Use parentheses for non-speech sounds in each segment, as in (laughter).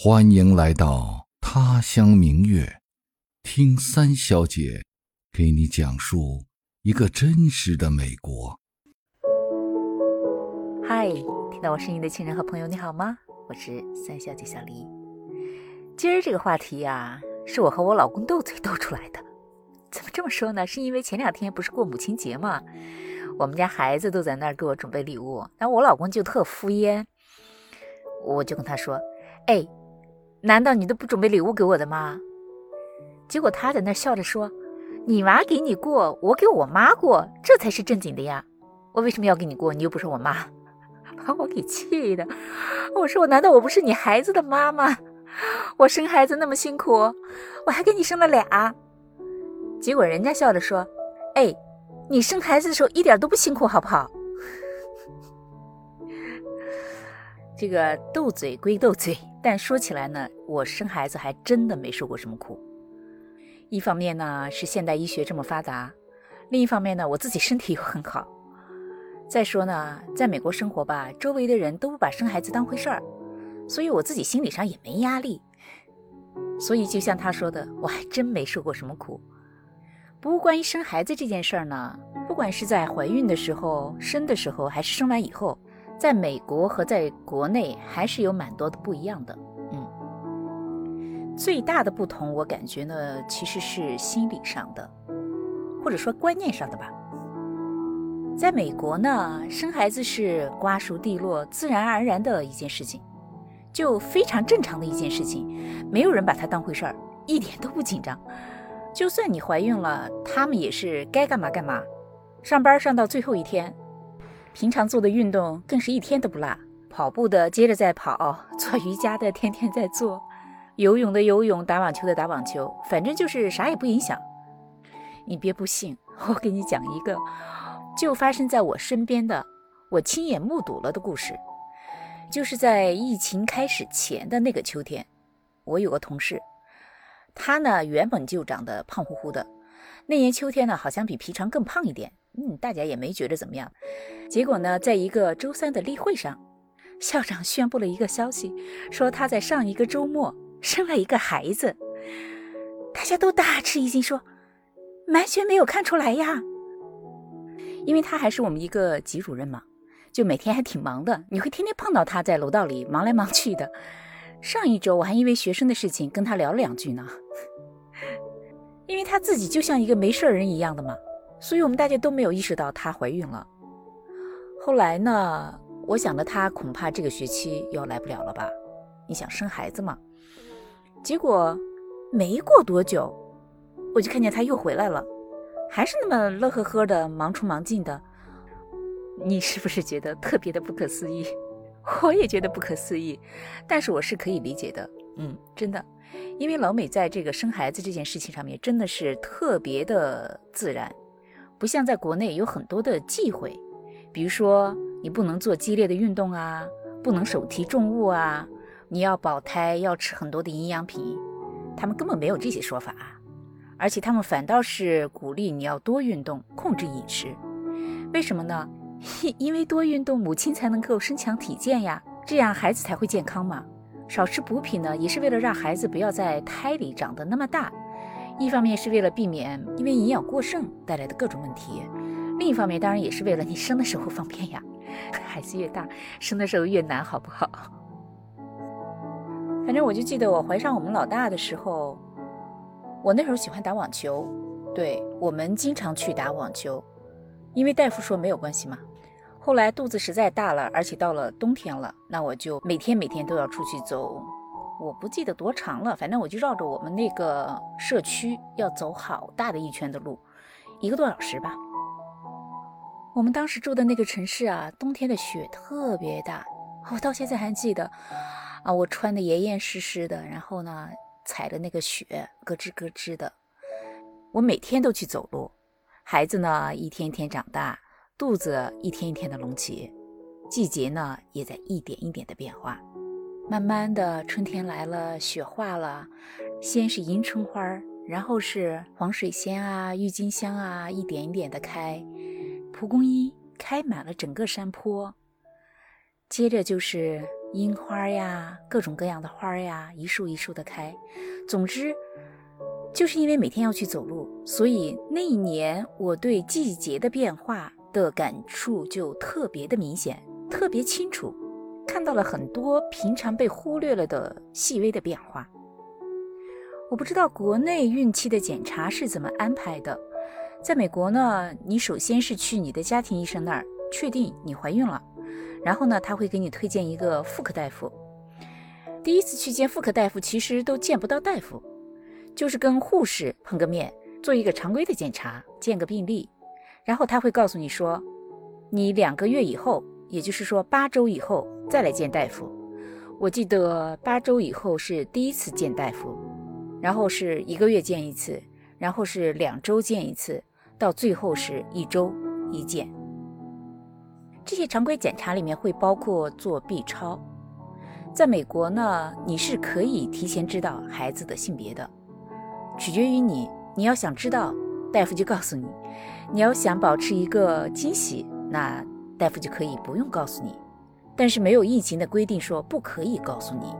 欢迎来到他乡明月，听三小姐给你讲述一个真实的美国。嗨，听到我声音的亲人和朋友，你好吗？我是三小姐小黎。今儿这个话题呀，是我和我老公斗嘴斗出来的。怎么这么说呢？是因为前两天不是过母亲节嘛，我们家孩子都在那儿给我准备礼物，然后我老公就特敷衍，我就跟他说：“哎。”难道你都不准备礼物给我的吗？结果他在那笑着说：“你妈给你过，我给我妈过，这才是正经的呀！我为什么要给你过？你又不是我妈，(laughs) 把我给气的。我说我难道我不是你孩子的妈吗？我生孩子那么辛苦，我还给你生了俩。结果人家笑着说：‘哎，你生孩子的时候一点都不辛苦，好不好？’ (laughs) 这个斗嘴归斗嘴。”但说起来呢，我生孩子还真的没受过什么苦。一方面呢是现代医学这么发达，另一方面呢我自己身体又很好。再说呢，在美国生活吧，周围的人都不把生孩子当回事儿，所以我自己心理上也没压力。所以就像他说的，我还真没受过什么苦。不过关于生孩子这件事儿呢，不管是在怀孕的时候、生的时候，还是生完以后。在美国和在国内还是有蛮多的不一样的，嗯，最大的不同我感觉呢，其实是心理上的，或者说观念上的吧。在美国呢，生孩子是瓜熟蒂落、自然而然的一件事情，就非常正常的一件事情，没有人把它当回事儿，一点都不紧张。就算你怀孕了，他们也是该干嘛干嘛，上班上到最后一天。平常做的运动更是一天都不落，跑步的接着在跑，(laughs) 做瑜伽的天天在做，游泳的游泳，打网球的打网球，反正就是啥也不影响。你别不信，(laughs) 我给你讲一个，就发生在我身边的，我亲眼目睹了的故事。就是在疫情开始前的那个秋天，我有个同事，他呢原本就长得胖乎乎的，那年秋天呢好像比平常更胖一点。嗯，大家也没觉得怎么样。结果呢，在一个周三的例会上，校长宣布了一个消息，说他在上一个周末生了一个孩子。大家都大吃一惊，说完全没有看出来呀。因为他还是我们一个级主任嘛，就每天还挺忙的，你会天天碰到他在楼道里忙来忙去的。上一周我还因为学生的事情跟他聊了两句呢，(laughs) 因为他自己就像一个没事人一样的嘛。所以我们大家都没有意识到她怀孕了。后来呢，我想着她恐怕这个学期要来不了了吧？你想生孩子嘛？结果没过多久，我就看见她又回来了，还是那么乐呵呵的，忙出忙进的。你是不是觉得特别的不可思议？我也觉得不可思议，但是我是可以理解的。嗯，真的，因为老美在这个生孩子这件事情上面真的是特别的自然。不像在国内有很多的忌讳，比如说你不能做激烈的运动啊，不能手提重物啊，你要保胎要吃很多的营养品，他们根本没有这些说法啊，而且他们反倒是鼓励你要多运动，控制饮食。为什么呢？(laughs) 因为多运动，母亲才能够身强体健呀，这样孩子才会健康嘛。少吃补品呢，也是为了让孩子不要在胎里长得那么大。一方面是为了避免因为营养过剩带来的各种问题，另一方面当然也是为了你生的时候方便呀。(laughs) 孩子越大，生的时候越难，好不好？反正我就记得我怀上我们老大的时候，我那时候喜欢打网球，对我们经常去打网球，因为大夫说没有关系嘛。后来肚子实在大了，而且到了冬天了，那我就每天每天都要出去走。我不记得多长了，反正我就绕着我们那个社区要走好大的一圈的路，一个多小时吧。我们当时住的那个城市啊，冬天的雪特别大，我到现在还记得啊，我穿的严严实实的，然后呢，踩着那个雪咯吱咯吱的。我每天都去走路，孩子呢一天一天长大，肚子一天一天的隆起，季节呢也在一点一点的变化。慢慢的，春天来了，雪化了，先是迎春花，然后是黄水仙啊、郁金香啊，一点一点的开，蒲公英开满了整个山坡，接着就是樱花呀，各种各样的花呀，一束一束的开。总之，就是因为每天要去走路，所以那一年我对季节的变化的感触就特别的明显，特别清楚，看到了很多平常被忽略了的细微的变化。我不知道国内孕期的检查是怎么安排的。在美国呢，你首先是去你的家庭医生那儿确定你怀孕了，然后呢，他会给你推荐一个妇科大夫。第一次去见妇科大夫，其实都见不到大夫，就是跟护士碰个面，做一个常规的检查，见个病例，然后他会告诉你说，你两个月以后，也就是说八周以后再来见大夫。我记得八周以后是第一次见大夫，然后是一个月见一次，然后是两周见一次。到最后是一周一见。这些常规检查里面会包括做 B 超。在美国呢，你是可以提前知道孩子的性别的，取决于你。你要想知道，大夫就告诉你；你要想保持一个惊喜，那大夫就可以不用告诉你。但是没有疫情的规定说不可以告诉你。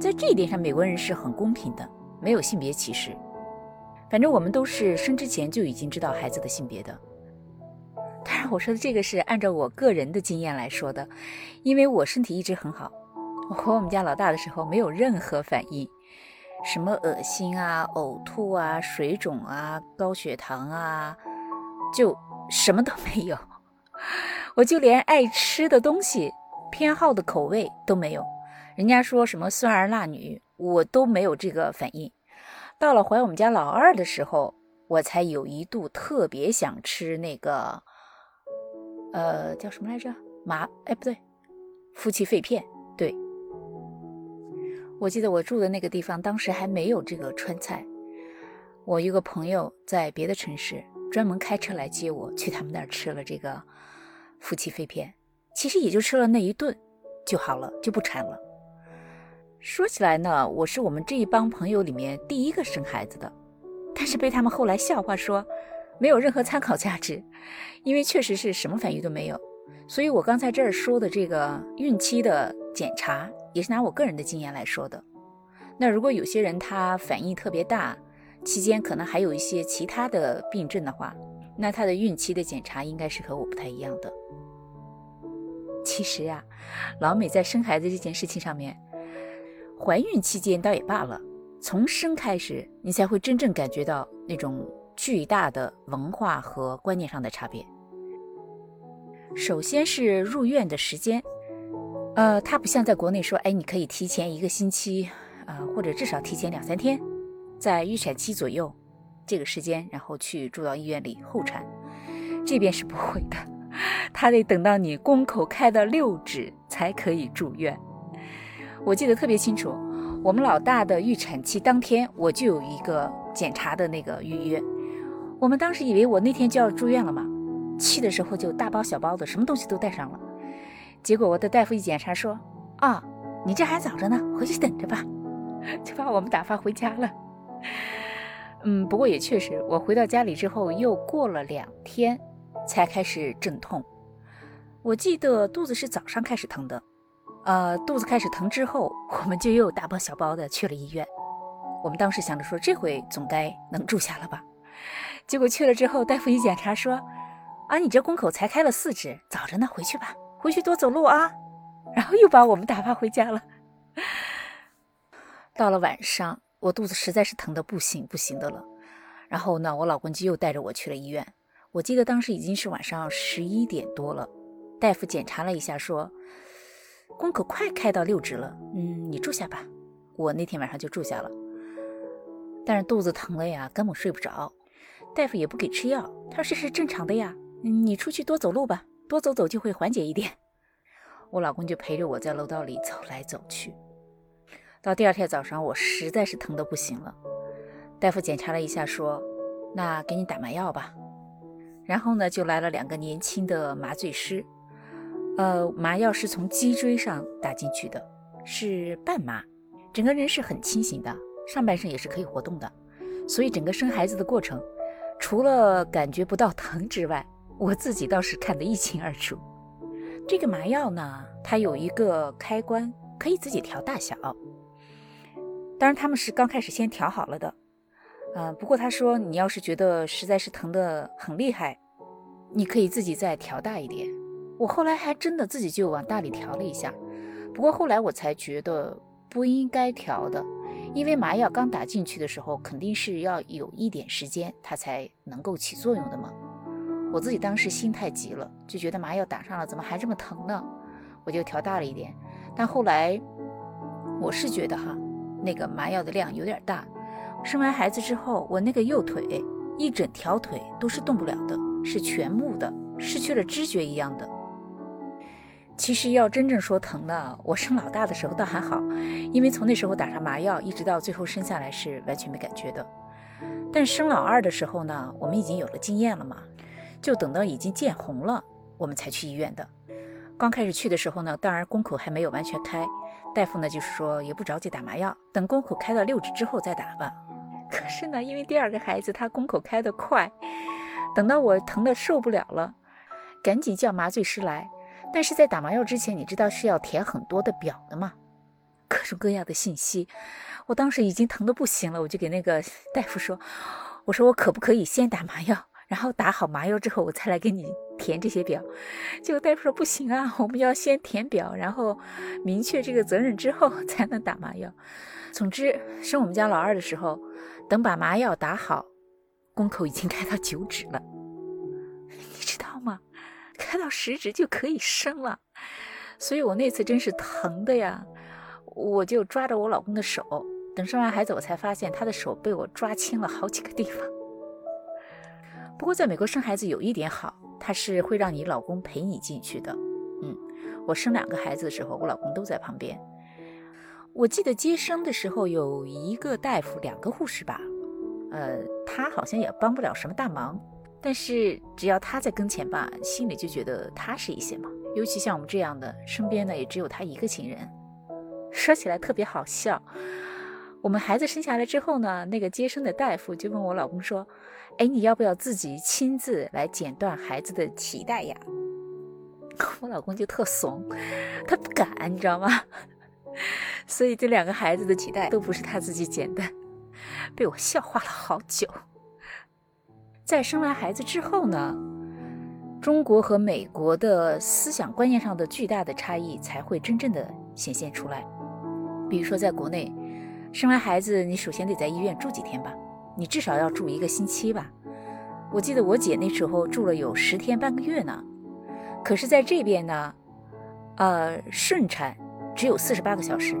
在这一点上，美国人是很公平的，没有性别歧视。反正我们都是生之前就已经知道孩子的性别的。当然，我说的这个是按照我个人的经验来说的，因为我身体一直很好。我和我们家老大的时候没有任何反应，什么恶心啊、呕吐啊、水肿啊、高血糖啊，就什么都没有。我就连爱吃的东西、偏好的口味都没有。人家说什么酸儿辣女，我都没有这个反应。到了怀我们家老二的时候，我才有一度特别想吃那个，呃，叫什么来着？麻？哎，不对，夫妻肺片。对，我记得我住的那个地方当时还没有这个川菜。我一个朋友在别的城市，专门开车来接我去他们那儿吃了这个夫妻肺片。其实也就吃了那一顿就好了，就不馋了。说起来呢，我是我们这一帮朋友里面第一个生孩子的，但是被他们后来笑话说没有任何参考价值，因为确实是什么反应都没有。所以我刚才这儿说的这个孕期的检查，也是拿我个人的经验来说的。那如果有些人他反应特别大，期间可能还有一些其他的病症的话，那他的孕期的检查应该是和我不太一样的。其实呀，老美在生孩子这件事情上面。怀孕期间倒也罢了，从生开始，你才会真正感觉到那种巨大的文化和观念上的差别。首先是入院的时间，呃，它不像在国内说，哎，你可以提前一个星期，啊，或者至少提前两三天，在预产期左右这个时间，然后去住到医院里候产。这边是不会的，他得等到你宫口开到六指才可以住院。我记得特别清楚，我们老大的预产期当天，我就有一个检查的那个预约。我们当时以为我那天就要住院了嘛，去的时候就大包小包的，什么东西都带上了。结果我的大夫一检查说：“啊，你这还早着呢，回去等着吧。”就把我们打发回家了。嗯，不过也确实，我回到家里之后又过了两天才开始阵痛。我记得肚子是早上开始疼的。呃，肚子开始疼之后，我们就又大包小包的去了医院。我们当时想着说，这回总该能住下了吧？结果去了之后，大夫一检查说：“啊，你这宫口才开了四指，早着呢，回去吧，回去多走路啊。”然后又把我们打发回家了。到了晚上，我肚子实在是疼得不行不行的了。然后呢，我老公就又带着我去了医院。我记得当时已经是晚上十一点多了，大夫检查了一下说。宫口快开到六指了，嗯，你住下吧。我那天晚上就住下了，但是肚子疼了呀，根本睡不着。大夫也不给吃药，他说这是正常的呀，你出去多走路吧，多走走就会缓解一点。(laughs) 我老公就陪着我在楼道里走来走去。到第二天早上，我实在是疼得不行了，大夫检查了一下，说：“那给你打麻药吧。”然后呢，就来了两个年轻的麻醉师。呃，麻药是从脊椎上打进去的，是半麻，整个人是很清醒的，上半身也是可以活动的，所以整个生孩子的过程，除了感觉不到疼之外，我自己倒是看得一清二楚。这个麻药呢，它有一个开关，可以自己调大小。当然，他们是刚开始先调好了的。嗯，不过他说，你要是觉得实在是疼得很厉害，你可以自己再调大一点。我后来还真的自己就往大里调了一下。不过后来我才觉得不应该调的，因为麻药刚打进去的时候，肯定是要有一点时间，它才能够起作用的嘛。我自己当时心太急了，就觉得麻药打上了，怎么还这么疼呢？我就调大了一点。但后来我是觉得哈。那个麻药的量有点大，生完孩子之后，我那个右腿一整条腿都是动不了的，是全木的，失去了知觉一样的。其实要真正说疼呢，我生老大的时候倒还好，因为从那时候打上麻药，一直到最后生下来是完全没感觉的。但生老二的时候呢，我们已经有了经验了嘛，就等到已经见红了，我们才去医院的。刚开始去的时候呢，当然宫口还没有完全开。大夫呢，就是说也不着急打麻药，等宫口开到六指之后再打吧。可是呢，因为第二个孩子他宫口开得快，等到我疼得受不了了，赶紧叫麻醉师来。但是在打麻药之前，你知道是要填很多的表的吗？各种各样的信息。我当时已经疼得不行了，我就给那个大夫说：“我说我可不可以先打麻药？”然后打好麻药之后，我再来给你填这些表。(laughs) 结果大夫说不行啊，我们要先填表，然后明确这个责任之后 (laughs) 才能打麻药。总之，生我们家老二的时候，等把麻药打好，宫口已经开到九指了，(laughs) 你知道吗？开到十指就可以生了。所以我那次真是疼的呀，我就抓着我老公的手，等生完孩子，我才发现他的手被我抓青了好几个地方。不过在美国生孩子有一点好，他是会让你老公陪你进去的。嗯，我生两个孩子的时候，我老公都在旁边。我记得接生的时候有一个大夫，两个护士吧。呃，他好像也帮不了什么大忙，但是只要他在跟前吧，心里就觉得踏实一些嘛。尤其像我们这样的，身边呢也只有他一个亲人。说起来特别好笑，我们孩子生下来之后呢，那个接生的大夫就问我老公说。哎，你要不要自己亲自来剪断孩子的脐带呀？(laughs) 我老公就特怂，他不敢，你知道吗？(laughs) 所以这两个孩子的脐带都不是他自己剪的，被我笑话了好久。在生完孩子之后呢，中国和美国的思想观念上的巨大的差异才会真正的显现出来。比如说，在国内，生完孩子你首先得在医院住几天吧。你至少要住一个星期吧，我记得我姐那时候住了有十天半个月呢。可是在这边呢，呃，顺产只有四十八个小时，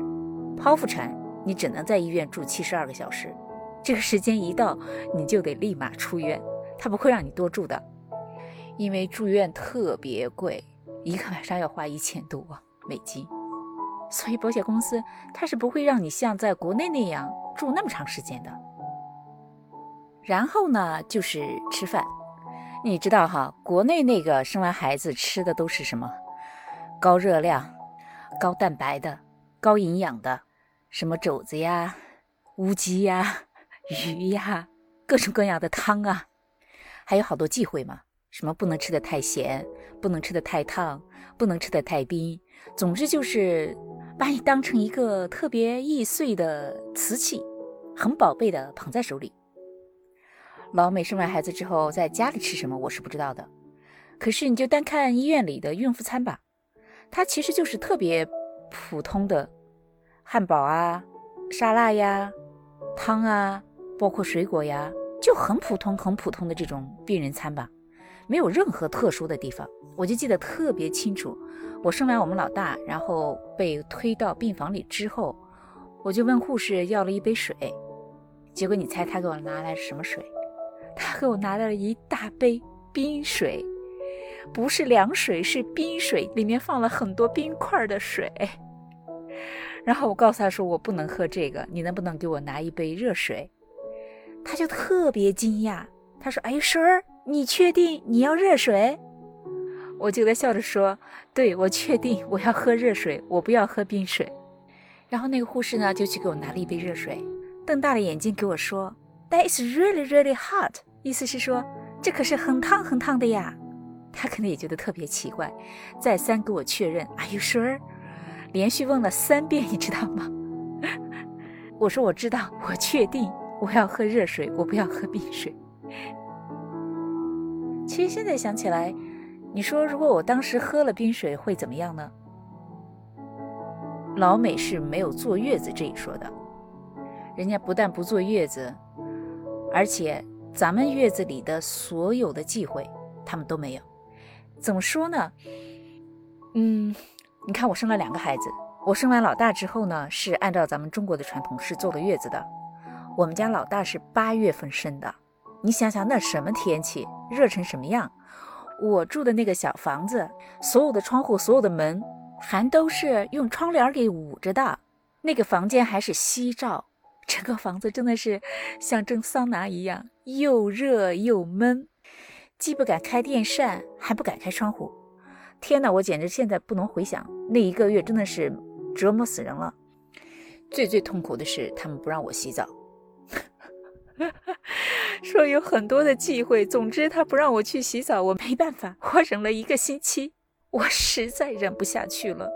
剖腹产你只能在医院住七十二个小时。这个时间一到，你就得立马出院，他不会让你多住的，因为住院特别贵，一个晚上要花一千多美金。所以保险公司它是不会让你像在国内那样住那么长时间的。然后呢，就是吃饭，你知道哈，国内那个生完孩子吃的都是什么？高热量、高蛋白的、高营养的，什么肘子呀、乌鸡呀、鱼呀，各种各样的汤啊，还有好多忌讳嘛，什么不能吃的太咸，不能吃的太烫，不能吃的太冰，总之就是把你当成一个特别易碎的瓷器，很宝贝的捧在手里。老美生完孩子之后在家里吃什么，我是不知道的。可是你就单看医院里的孕妇餐吧，它其实就是特别普通的汉堡啊、沙拉呀、汤啊，包括水果呀，就很普通、很普通的这种病人餐吧，没有任何特殊的地方。我就记得特别清楚，我生完我们老大，然后被推到病房里之后，我就问护士要了一杯水，结果你猜他给我拿来什么水？他给我拿来了一大杯冰水，不是凉水，是冰水，里面放了很多冰块的水。然后我告诉他说：“我不能喝这个，你能不能给我拿一杯热水？”他就特别惊讶，他说：“哎婶儿你确定你要热水？”我就在笑着说：“对，我确定我要喝热水，我不要喝冰水。”然后那个护士呢，就去给我拿了一杯热水，瞪大了眼睛给我说。That is really, really hot。意思是说，这可是很烫很烫的呀。他可能也觉得特别奇怪，再三给我确认，Are you sure？连续问了三遍，你知道吗？(laughs) 我说我知道，我确定，我要喝热水，我不要喝冰水。其实现在想起来，你说如果我当时喝了冰水会怎么样呢？老美是没有坐月子这一说的，人家不但不坐月子，而且咱们月子里的所有的忌讳他们都没有。怎么说呢？嗯，你看我生了两个孩子，我生完老大之后呢，是按照咱们中国的传统是坐了月子的。我们家老大是八月份生的，你想想那什么天气，热成什么样？我住的那个小房子，所有的窗户、所有的门还都是用窗帘给捂着的，那个房间还是西照，整个房子真的是像蒸桑拿一样，又热又闷。既不敢开电扇，还不敢开窗户。天哪，我简直现在不能回想那一个月，真的是折磨死人了。最最痛苦的是，他们不让我洗澡，(laughs) 说有很多的忌讳。总之，他不让我去洗澡，我没办法，我忍了一个星期，我实在忍不下去了，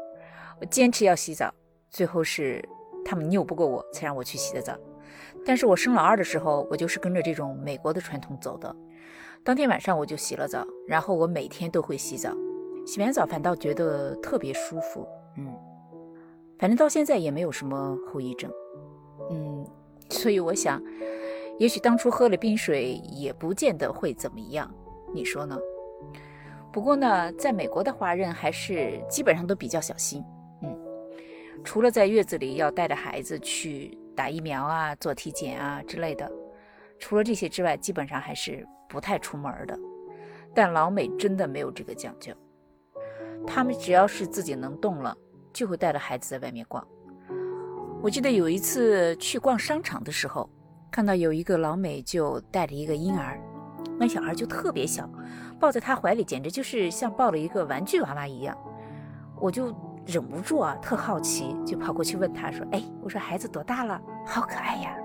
我坚持要洗澡。最后是他们拗不过我，才让我去洗的澡。但是我生老二的时候，我就是跟着这种美国的传统走的。当天晚上我就洗了澡，然后我每天都会洗澡，洗完澡反倒觉得特别舒服。嗯，反正到现在也没有什么后遗症。嗯，所以我想，也许当初喝了冰水也不见得会怎么样，你说呢？不过呢，在美国的华人还是基本上都比较小心。嗯，除了在月子里要带着孩子去打疫苗啊、做体检啊之类的，除了这些之外，基本上还是。不太出门的，但老美真的没有这个讲究。他们只要是自己能动了，就会带着孩子在外面逛。我记得有一次去逛商场的时候，看到有一个老美就带着一个婴儿，那小孩就特别小，抱在他怀里，简直就是像抱了一个玩具娃娃一样。我就忍不住啊，特好奇，就跑过去问他说：“哎，我说孩子多大了？好可爱呀！”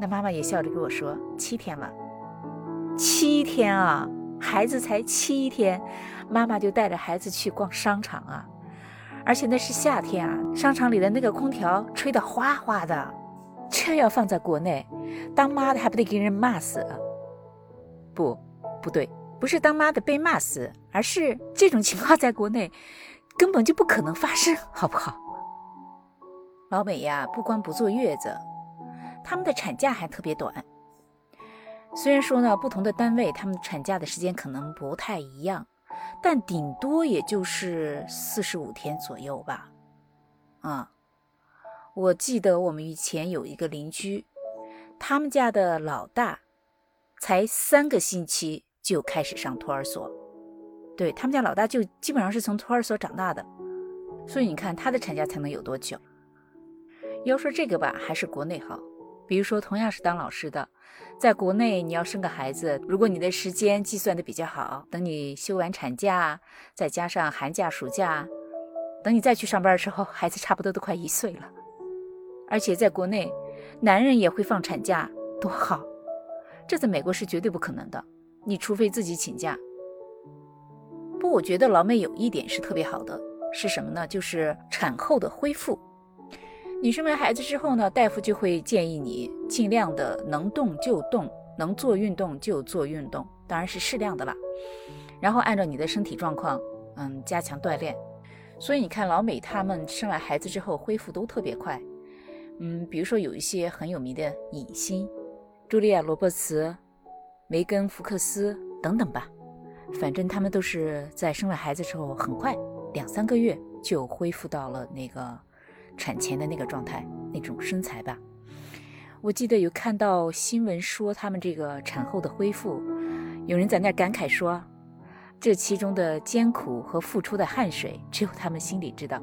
那妈妈也笑着跟我说：“七天了。”七天啊，孩子才七天，妈妈就带着孩子去逛商场啊，而且那是夏天啊，商场里的那个空调吹得哗哗的，这要放在国内，当妈的还不得给人骂死？不，不对，不是当妈的被骂死，而是这种情况在国内根本就不可能发生，好不好？老美呀，不光不坐月子，他们的产假还特别短。虽然说呢，不同的单位他们产假的时间可能不太一样，但顶多也就是四十五天左右吧。啊，我记得我们以前有一个邻居，他们家的老大才三个星期就开始上托儿所，对他们家老大就基本上是从托儿所长大的，所以你看他的产假才能有多久？要说这个吧，还是国内好。比如说，同样是当老师的，在国内你要生个孩子，如果你的时间计算的比较好，等你休完产假，再加上寒假、暑假，等你再去上班的时候，孩子差不多都快一岁了。而且在国内，男人也会放产假，多好！这在美国是绝对不可能的，你除非自己请假。不，我觉得老美有一点是特别好的，是什么呢？就是产后的恢复。你生完孩子之后呢，大夫就会建议你尽量的能动就动，能做运动就做运动，当然是适量的啦。然后按照你的身体状况，嗯，加强锻炼。所以你看，老美他们生完孩子之后恢复都特别快。嗯，比如说有一些很有名的影星，茱莉亚·罗伯茨、梅根·福克斯等等吧，反正他们都是在生了孩子之后很快两三个月就恢复到了那个。产前的那个状态，那种身材吧，我记得有看到新闻说他们这个产后的恢复，有人在那感慨说，这其中的艰苦和付出的汗水，只有他们心里知道。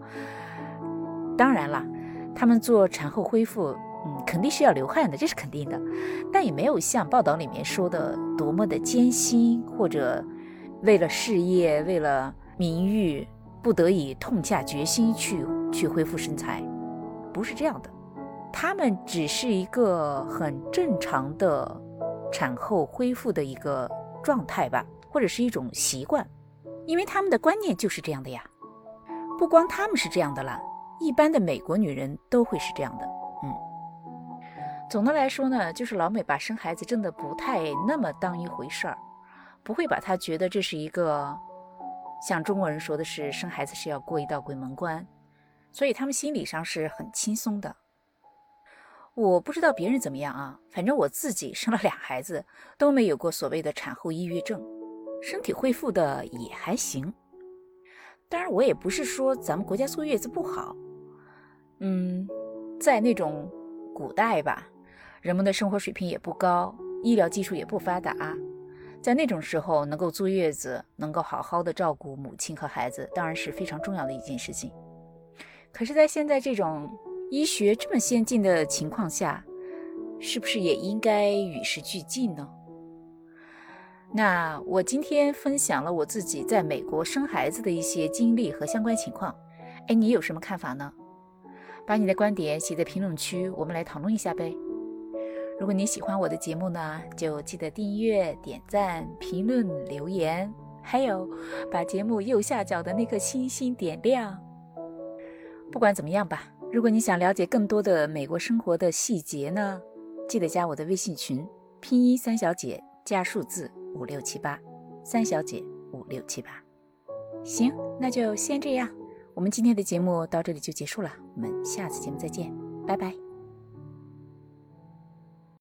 当然了，他们做产后恢复，嗯，肯定是要流汗的，这是肯定的，但也没有像报道里面说的多么的艰辛，或者为了事业、为了名誉，不得已痛下决心去。去恢复身材，不是这样的，他们只是一个很正常的产后恢复的一个状态吧，或者是一种习惯。因为他们的观念就是这样的呀。不光他们是这样的了，一般的美国女人都会是这样的。嗯，总的来说呢，就是老美把生孩子真的不太那么当一回事儿，不会把他觉得这是一个像中国人说的是生孩子是要过一道鬼门关，所以他们心理上是很轻松的。我不知道别人怎么样啊，反正我自己生了俩孩子都没有过所谓的产后抑郁症，身体恢复的也还行。当然，我也不是说咱们国家坐月子不好，嗯，在那种古代吧，人们的生活水平也不高，医疗技术也不发达，在那种时候能够坐月子，能够好好的照顾母亲和孩子，当然是非常重要的一件事情。可是，在现在这种医学这么先进的情况下，是不是也应该与时俱进呢？那我今天分享了我自己在美国生孩子的一些经历和相关情况，哎，你有什么看法呢？把你的观点写在评论区，我们来讨论一下呗。如果你喜欢我的节目呢，就记得订阅、点赞、评论、留言，还有把节目右下角的那颗星星点亮。不管怎么样吧，如果你想了解更多的美国生活的细节呢，记得加我的微信群，拼音三小姐加数字。五六七八，三小姐五六七八，行，那就先这样，我们今天的节目到这里就结束了，我们下次节目再见，拜拜。